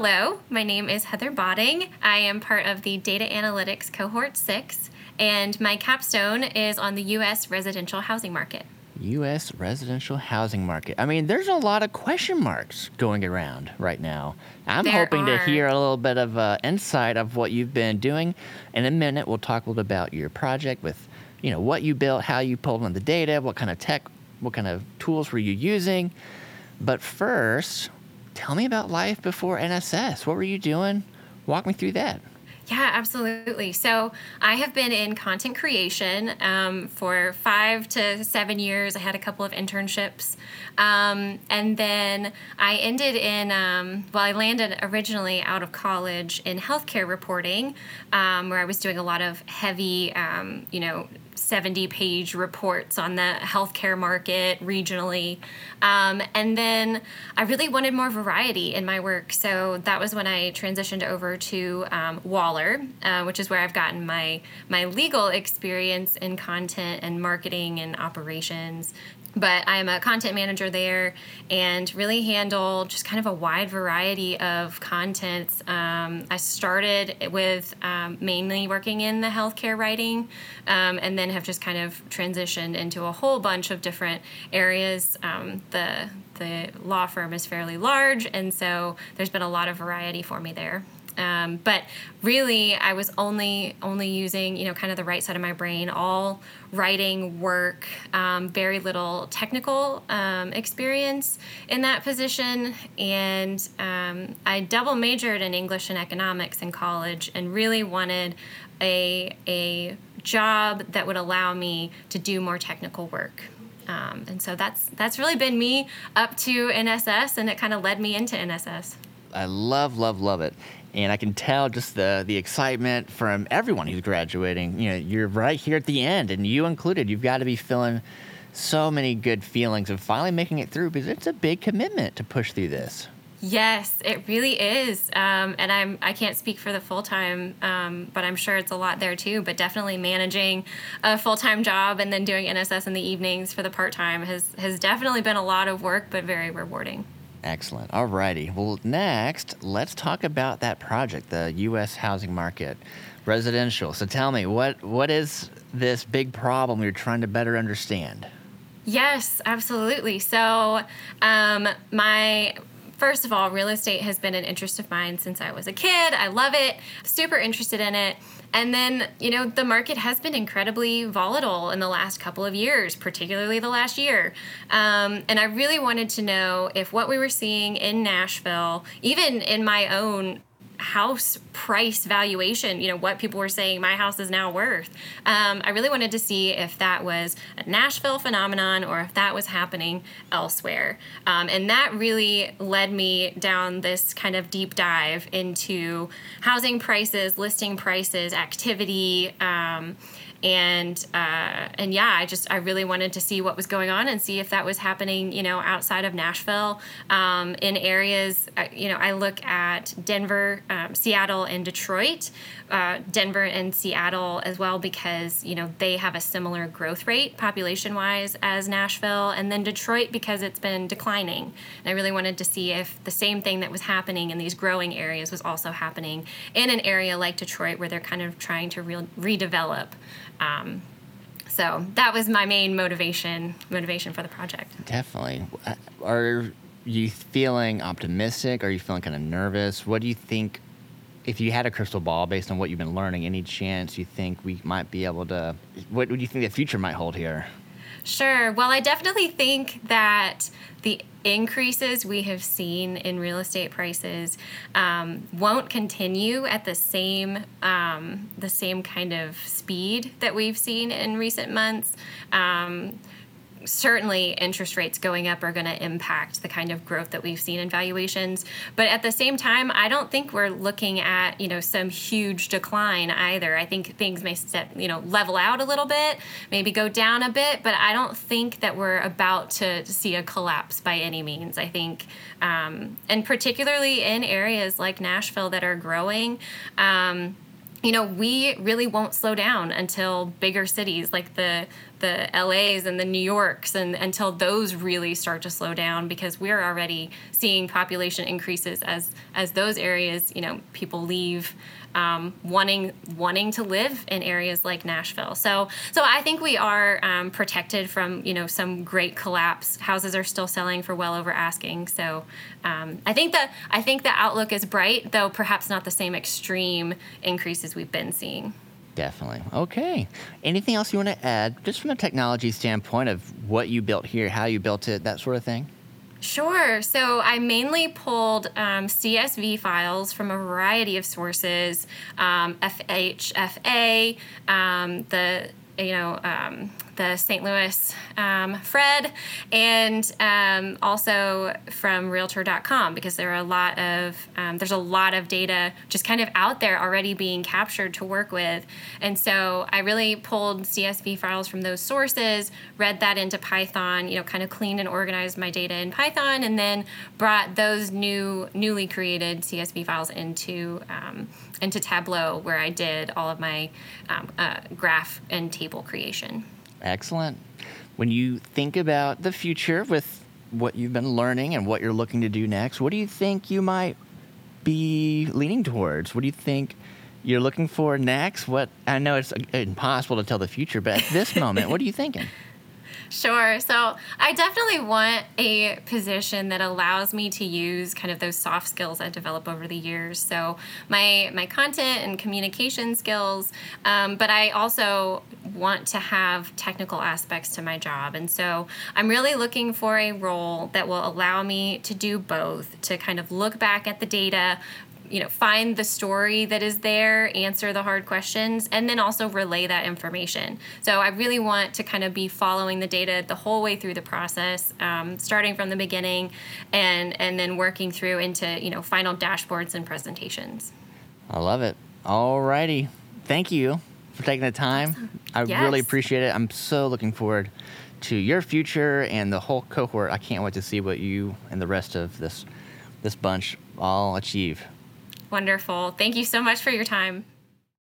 Hello, my name is Heather Botting. I am part of the Data Analytics Cohort 6, and my capstone is on the U.S. residential housing market. U.S. residential housing market. I mean, there's a lot of question marks going around right now. I'm There hoping to hear a little bit of uh, insight of what you've been doing. In a minute, we'll talk a little bit about your project with, you know, what you built, how you pulled on the data, what kind of tech, what kind of tools were you using. But first, tell me about life before NSS. What were you doing? Walk me through that. Yeah, absolutely. So I have been in content creation um, for five to seven years. I had a couple of internships. Um, and then I ended in, um, well, I landed originally out of college in healthcare reporting, um, where I was doing a lot of heavy, um, you know, 70 page reports on the healthcare market regionally. Um, and then I really wanted more variety in my work. So that was when I transitioned over to um, Waller, uh, which is where I've gotten my, my legal experience in content and marketing and operations. But I'm a content manager there and really handle just kind of a wide variety of contents. Um, I started with um, mainly working in the healthcare writing um, and then have just kind of transitioned into a whole bunch of different areas. Um, the, the law firm is fairly large, and so there's been a lot of variety for me there. Um, but really, I was only only using you know kind of the right side of my brain, all writing work, um, very little technical um, experience in that position, and um, I double majored in English and economics in college, and really wanted a a job that would allow me to do more technical work. Um, and so that's that's really been me up to NSS, and it kind of led me into NSS. I love, love, love it. And I can tell just the the excitement from everyone who's graduating. You know, you're right here at the end, and you included. You've got to be feeling so many good feelings of finally making it through because it's a big commitment to push through this. Yes, it really is, um, and I'm I can't speak for the full time, um, but I'm sure it's a lot there too. But definitely managing a full time job and then doing NSS in the evenings for the part time has has definitely been a lot of work, but very rewarding. Excellent. Alrighty. Well, next, let's talk about that project, the U.S. housing market, residential. So tell me, what what is this big problem you're trying to better understand? Yes, absolutely. So, um, my first of all, real estate has been an interest of mine since I was a kid. I love it, super interested in it. And then, you know, the market has been incredibly volatile in the last couple of years, particularly the last year. Um, and I really wanted to know if what we were seeing in Nashville, even in my own house price valuation, you know, what people were saying my house is now worth. Um, I really wanted to see if that was a Nashville phenomenon or if that was happening elsewhere. Um, and that really led me down this kind of deep dive into housing prices, listing prices, activity. Um, and uh, and yeah, I just I really wanted to see what was going on and see if that was happening, you know, outside of Nashville, um, in areas. uh, You know, I look at Denver, um, Seattle, and Detroit. Uh, Denver and Seattle as well because you know they have a similar growth rate population wise as Nashville, and then Detroit because it's been declining. And I really wanted to see if the same thing that was happening in these growing areas was also happening in an area like Detroit where they're kind of trying to re- redevelop. Um, so that was my main motivation motivation for the project. Definitely. Uh, Are you feeling optimistic? Are you feeling kind of nervous? What do you think, if you had a crystal ball based on what you've been learning, any chance you think we might be able to, what do you think the future might hold here? Sure. Well, I definitely think that the increases we have seen in real estate prices um, won't continue at the same um, the same kind of speed that we've seen in recent months. Um, certainly interest rates going up are going to impact the kind of growth that we've seen in valuations. But at the same time i don't think we're looking at you know some huge decline either. I think things may step you know level out a little bit maybe go down a bit but i don't think that we're about to see a collapse by any means. I think um, and particularly in areas like nashville that are growing um, you know we really won't slow down until bigger cities like the the LAs and the New Yorks and until those really start to slow down because we're already seeing population increases as as those areas you know people leave um, wanting wanting to live in areas like Nashville. So so I think we are um, protected from you know some great collapse. Houses are still selling for well over asking. So um, I think that I think the outlook is bright, though perhaps not the same extreme increases we've been seeing. Definitely. Okay. Anything else you want to add, just from a technology standpoint of what you built here, how you built it, that sort of thing? Sure. So I mainly pulled um, CSV files from a variety of sources, um, FHFA, um, the you know um, the St. Louis um, FRED, and um, also from Realtor.com because there are a lot of um, there's a lot of data just kind of out there already being captured to work with, and so I really pulled CSV files from those sources, read that into Python, you know, kind of cleaned and organized my data in Python, and then brought those new newly created CSV files into um, into Tableau where I did all of my um, uh, graph and table creation. Excellent. When you think about the future with what you've been learning and what you're looking to do next, what do you think you might be leaning towards? What do you think you're looking for next? What I know it's uh, impossible to tell the future, but at this moment, what are you thinking? Sure. So I definitely want a position that allows me to use kind of those soft skills I develop over the years. So my my content and communication skills, um, but I also want to have technical aspects to my job, and so I'm really looking for a role that will allow me to do both. To kind of look back at the data, you know find the story that is there answer the hard questions and then also relay that information. So i really want to kind of be following the data the whole way through the process um, starting from the beginning and and then working through into you know final dashboards and presentations. I love it. All righty. Thank you for taking the time. Awesome. i yes. really appreciate it. I'm so looking forward to your future and the whole cohort. I can't wait to see what you and the rest of this this bunch all achieve Wonderful. Thank you so much for your time.